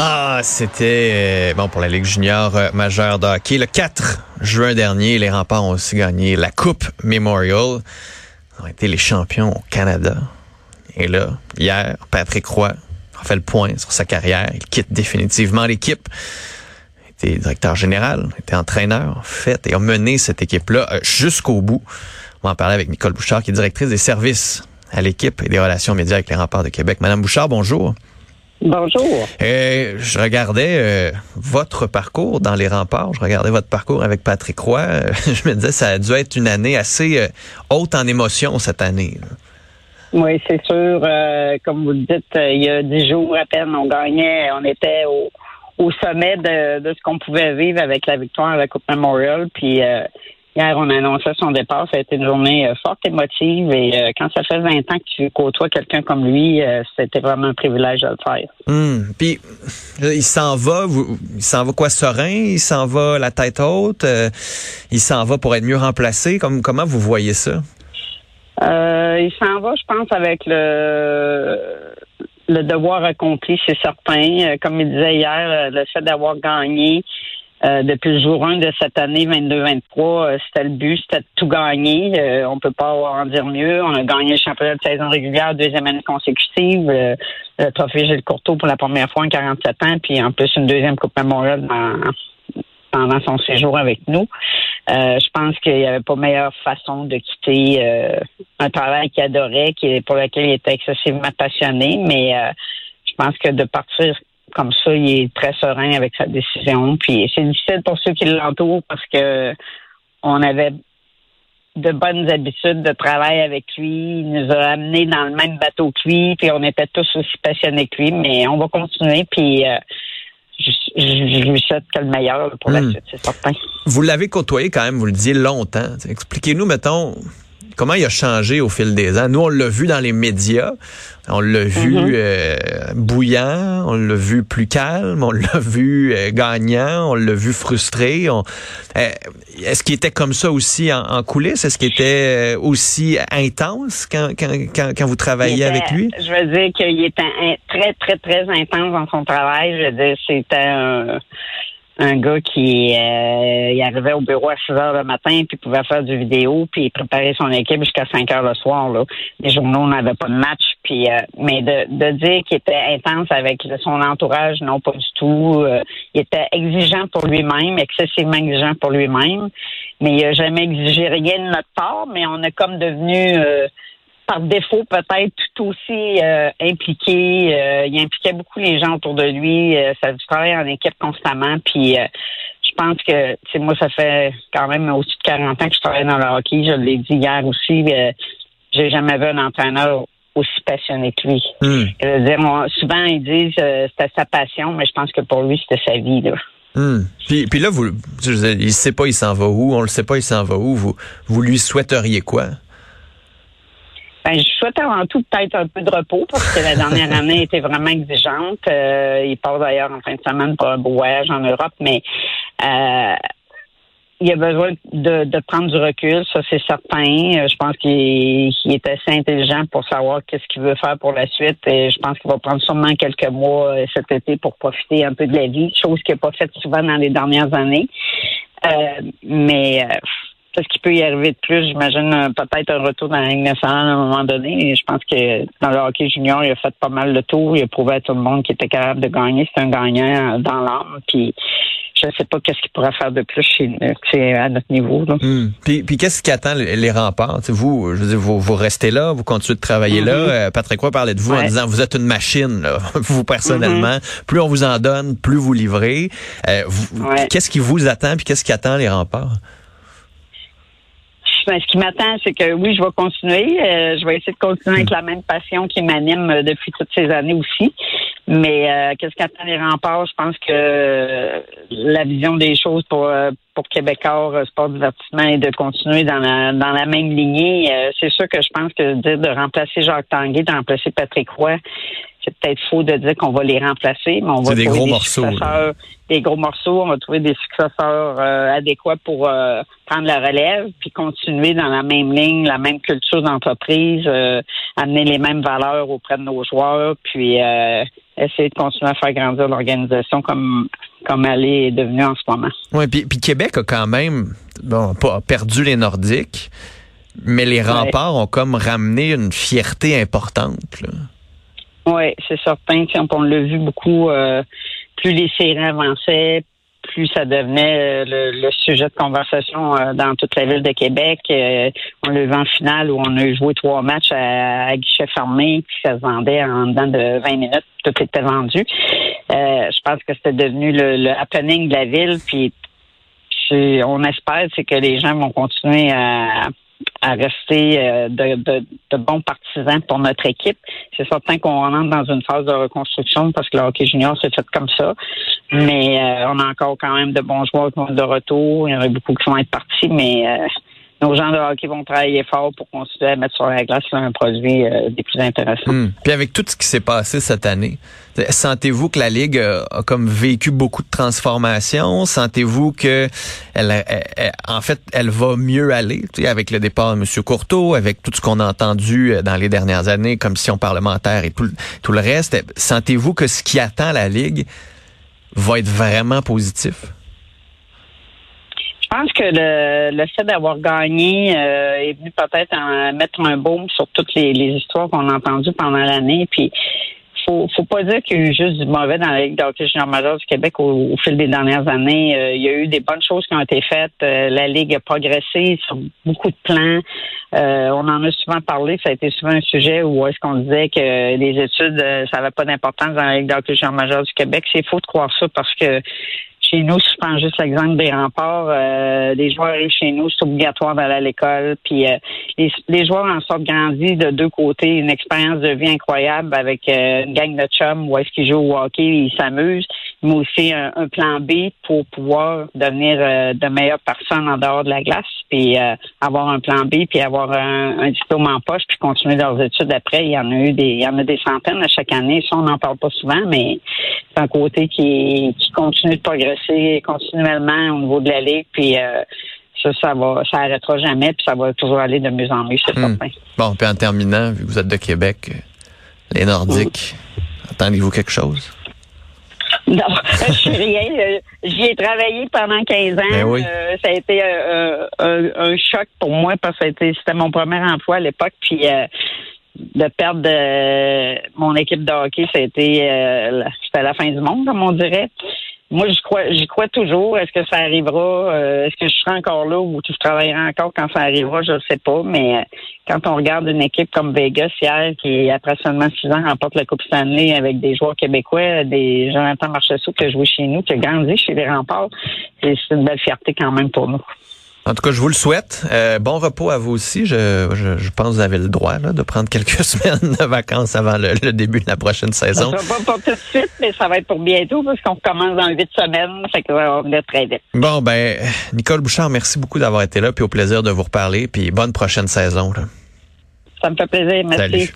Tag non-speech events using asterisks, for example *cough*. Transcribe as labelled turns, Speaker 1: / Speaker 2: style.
Speaker 1: Ah, c'était euh, bon pour la Ligue junior euh, majeure de hockey. Le 4 juin dernier, les remparts ont aussi gagné la Coupe Memorial. Ils ont été les champions au Canada. Et là, hier, Patrick Roy a fait le point sur sa carrière. Il quitte définitivement l'équipe. Il était directeur général, il était entraîneur, en fait, et a mené cette équipe-là euh, jusqu'au bout. On va en parler avec Nicole Bouchard, qui est directrice des services à l'équipe et des relations médias avec les remparts de Québec. Madame Bouchard, bonjour.
Speaker 2: Bonjour.
Speaker 1: Euh, je regardais euh, votre parcours dans les remparts. Je regardais votre parcours avec Patrick Roy. Euh, *laughs* je me disais, ça a dû être une année assez euh, haute en émotion cette année. là.
Speaker 2: Oui, c'est sûr. comme vous le dites, il y a dix jours à peine, on gagnait, on était au, au sommet de, de ce qu'on pouvait vivre avec la victoire à la Coupe Memorial. Puis euh, hier, on annonçait son départ. Ça a été une journée euh, forte, émotive. Et euh, quand ça fait 20 ans que tu côtoies quelqu'un comme lui, euh, c'était vraiment un privilège de le faire.
Speaker 1: Hum. Puis il s'en va, vous, il s'en va quoi serein, il s'en va la tête haute, il s'en va pour être mieux remplacé? Comme comment vous voyez ça?
Speaker 2: Euh, il s'en va, je pense, avec le le devoir accompli, c'est certain. Comme il disait hier, le fait d'avoir gagné euh, depuis le jour 1 de cette année 22-23, euh, c'était le but, c'était de tout gagner. Euh, on peut pas en dire mieux. On a gagné le championnat de saison régulière deuxième année consécutive, euh, le trophée Gilles Courteau pour la première fois en 47 ans, puis en plus une deuxième Coupe Memorial dans- pendant son séjour avec nous. Euh, je pense qu'il n'y avait pas meilleure façon de quitter euh, un travail qu'il adorait, qui, pour lequel il était excessivement passionné, mais je pense que de partir comme ça, il est très serein avec sa décision. Puis c'est difficile pour ceux qui l'entourent parce que on avait de bonnes habitudes de travail avec lui. Il nous a amenés dans le même bateau que lui, puis on était tous aussi passionnés que lui, mais on va continuer, puis euh, je, je- je lui souhaite que le meilleur pour la
Speaker 1: Hmm.
Speaker 2: suite, c'est certain.
Speaker 1: Vous l'avez côtoyé quand même, vous le disiez longtemps. Expliquez-nous, mettons, comment il a changé au fil des ans. Nous, on l'a vu dans les médias, on l'a vu
Speaker 2: Mhm.
Speaker 1: euh, bouillant, on l'a vu plus calme, on l'a vu euh, gagnant, on l'a vu frustré. On- euh, Est-ce qu'il était comme ça aussi en, en coulisses? Est-ce qu'il était euh, aussi intense quand, quand, quand, quand vous
Speaker 2: Il
Speaker 1: travailliez
Speaker 2: était-
Speaker 1: avec lui?
Speaker 2: Je veux dire qu'il était très, très, très intense dans son travail. Je veux dire, c'était un, un gars qui euh, il arrivait au bureau à 6 heures le matin, puis pouvait faire du vidéo, puis préparer son équipe jusqu'à 5 heures le soir. Là. Les journaux n'avaient pas de match. Puis, euh, mais de, de dire qu'il était intense avec son entourage, non, pas du tout. Euh, il était exigeant pour lui-même, excessivement exigeant pour lui-même. Mais il n'a jamais exigé rien de notre part, mais on est comme devenu... par défaut peut-être tout aussi euh, impliqué. Euh, il impliquait beaucoup les gens autour de lui. Euh, ça en équipe constamment. Puis euh, je pense que, tu moi, ça fait quand même au-dessus de 40 ans que je travaille dans le hockey. Je l'ai dit hier aussi. J'ai jamais vu un entraîneur aussi passionné que lui.
Speaker 1: Hmm.
Speaker 2: Je veux dire, on- souvent ils disent c'était sa passion, mais je pense que pour lui c'était sa vie. Là.
Speaker 1: Hmm. Puis, puis là, vous, je veux dire, il sait pas il s'en va où, on le sait pas il s'en va où. Vous, vous lui souhaiteriez quoi?
Speaker 2: Ben, je souhaite avant tout peut-être un peu de repos parce que la dernière *laughs* année était vraiment exigeante. Euh, il part d'ailleurs en fin de semaine pour un beau voyage en Europe, mais euh, il a besoin de, de prendre du recul, ça c'est certain. Euh, Je pense qu'il est, assez intelligent pour savoir qu'est-ce qu'il veut faire pour la suite. Et je pense qu'il va prendre sûrement quelques mois euh, cet été pour profiter un peu de la vie, chose qu'il n'a pas faite souvent dans les dernières années. Euh, mais euh, qu'est-ce qui peut y arriver de plus? J'imagine peut-être un retour dans la Ligue nationale à un moment donné. Et je pense que dans le hockey junior, il a fait pas mal le tour. Il a prouvé à tout le monde qu'il était capable de gagner. C'est un gagnant dans l'âme. Puis je ne sais pas qu'est-ce qu'il pourrait faire de plus chez à notre niveau. Là.
Speaker 1: Hmm. Puis, puis qu'est-ce qui attend les, remparts? Vous, je veux dire, vous, vous restez là, vous continuez de travailler là.
Speaker 2: Mhm.
Speaker 1: Euh, Patrick Roy parlait de vous en disant vous êtes une machine, là, *laughs* vous personnellement. Plus on vous en donne, plus vous livrez. Euh,
Speaker 2: Ouais.
Speaker 1: Qu'est-ce qui vous attend puis qu'est-ce qui attend les remparts?
Speaker 2: Ben, ce qui m'attend, c'est que oui, je vais continuer. Euh, je vais essayer de continuer avec la même passion qui m'anime euh, depuis toutes ces années aussi. Mais euh, qu'est-ce qu'attend les remparts? Je pense que la vision des choses pour pour Québécois sport divertissement est de continuer dans la dans la même lignée. C'est sûr que je pense que de dire de remplacer Jacques Tanguay, de remplacer Patrick Roy, c'est peut-être faux de dire qu'on va les remplacer, mais on va
Speaker 1: C'est des
Speaker 2: trouver
Speaker 1: gros
Speaker 2: des
Speaker 1: morceaux,
Speaker 2: successeurs, des gros morceaux. On va trouver des successeurs euh, adéquats pour euh, prendre la relève, puis continuer dans la même ligne, la même culture d'entreprise, euh, amener les mêmes valeurs auprès de nos joueurs, puis essayer de continuer à faire grandir l'organisation comme comme elle est devenue en ce moment.
Speaker 1: Oui, puis, puis Québec a quand même bon, pas perdu les Nordiques, mais les remparts ont comme ramené une fierté importante.
Speaker 2: Oui, c'est certain. On l'a vu beaucoup. Euh, plus les séries avançaient, plus ça devenait euh, le, sujet de conversation euh, dans toute la ville de Québec. on l'a vu en finale où on a joué trois matchs à, guichet fermé, puis ça se vendait en dedans de 20 minutes. Tout était vendu. je pense que c'était devenu le, le, happening de la ville. On espère que les gens vont continuer à à rester euh, de, bons partisans pour notre équipe. C'est certain qu'on rentre dans une phase de reconstruction parce que le hockey junior s'est fait comme ça. Mais euh, on a encore quand même de bons joueurs de retour. Il y en a beaucoup qui vont être partis, mais euh, nos gens de hockey vont travailler fort pour continuer à mettre sur la glace un produit euh, des plus intéressants. Hmm.
Speaker 1: Puis avec tout ce qui s'est passé cette année, sentez-vous que la ligue a, comme vécu beaucoup de transformations? Sentez-vous que elle, en fait, elle va mieux aller avec le départ de M. Courteau, avec tout ce qu'on a entendu euh, dans les dernières années, commission parlementaire et tout, le reste? Sentez-vous que ce qui attend la ligue va être vraiment positif?
Speaker 2: Pense que le, le fait d'avoir gagné euh, est venu peut-être mettre un baume sur toutes les, histoires qu'on a entendues pendant l'année. Puis faut, faut pas dire qu'il y a eu juste du mauvais dans la Ligue d'hockey junior major du Québec au, fil des dernières années. Euh, il y a eu des bonnes choses qui ont été faites. Euh, la Ligue a progressé sur beaucoup de plans. on en a souvent parlé. Ça a été souvent un sujet où est-ce qu'on disait que les études, ça n'avait pas d'importance dans la Ligue d'hockey junior major du Québec. C'est faux de croire ça parce que chez nous, je prends juste l'exemple des remparts, euh, les joueurs arrivent chez nous, c'est obligatoire d'aller à l'école. Puis euh, les, joueurs en sortent grandis de deux côtés, une expérience de vie incroyable avec euh, une gang de chums où est-ce qu'ils jouent au hockey, ils s'amusent, mais aussi un, plan B pour pouvoir devenir de meilleures personnes en dehors de la glace, puis avoir un plan B, puis avoir un, diplôme en poche, puis continuer leurs études après. Il y en a eu des, il y en a des centaines à chaque année. Ça, on n'en parle pas souvent, mais c'est un côté qui, qui continue de progresser continuellement au niveau de la Ligue. Puis euh, ça, ça va, ça arrêtera jamais, puis ça va toujours aller de mieux en mieux, c'est hmm. certain.
Speaker 1: Bon, puis en terminant, vu que vous êtes de Québec, les Nordiques, attendez-vous quelque chose?
Speaker 2: Non, *laughs* je suis rien. Euh, j'y ai travaillé pendant 15 ans. Ben euh, ça a été un, choc pour moi parce que c'était mon premier emploi à l'époque. Puis de perdre mon équipe de hockey, ça a été c'était la fin du monde, comme on dirait. Moi, j'y crois, j'y crois toujours. Est-ce que ça arrivera? Euh, est-ce que je serai encore là ou je travaillerai encore quand ça arrivera? Je ne sais pas. Mais euh, quand on regarde une équipe comme Vegas hier, qui après seulement six ans remporte la Coupe Stanley avec des joueurs québécois, des Jonathan Marchessault qui a joué chez nous, qui a grandi chez les remparts, c'est une belle fierté quand même pour nous.
Speaker 1: En tout cas, je vous le souhaite. Euh, bon repos à vous aussi. Je, je, pense que vous avez le droit là, de prendre quelques *laughs* semaines de vacances avant le, début de la prochaine saison.
Speaker 2: Ça va pas pour tout de suite, mais ça va être pour bientôt parce qu'on commence dans huit semaines. Fait que va venir très vite.
Speaker 1: Bon, ben, Nicole Bouchard, merci beaucoup d'avoir été là, puis au plaisir de vous reparler, puis bonne prochaine saison. Là.
Speaker 2: Ça me fait plaisir. Merci.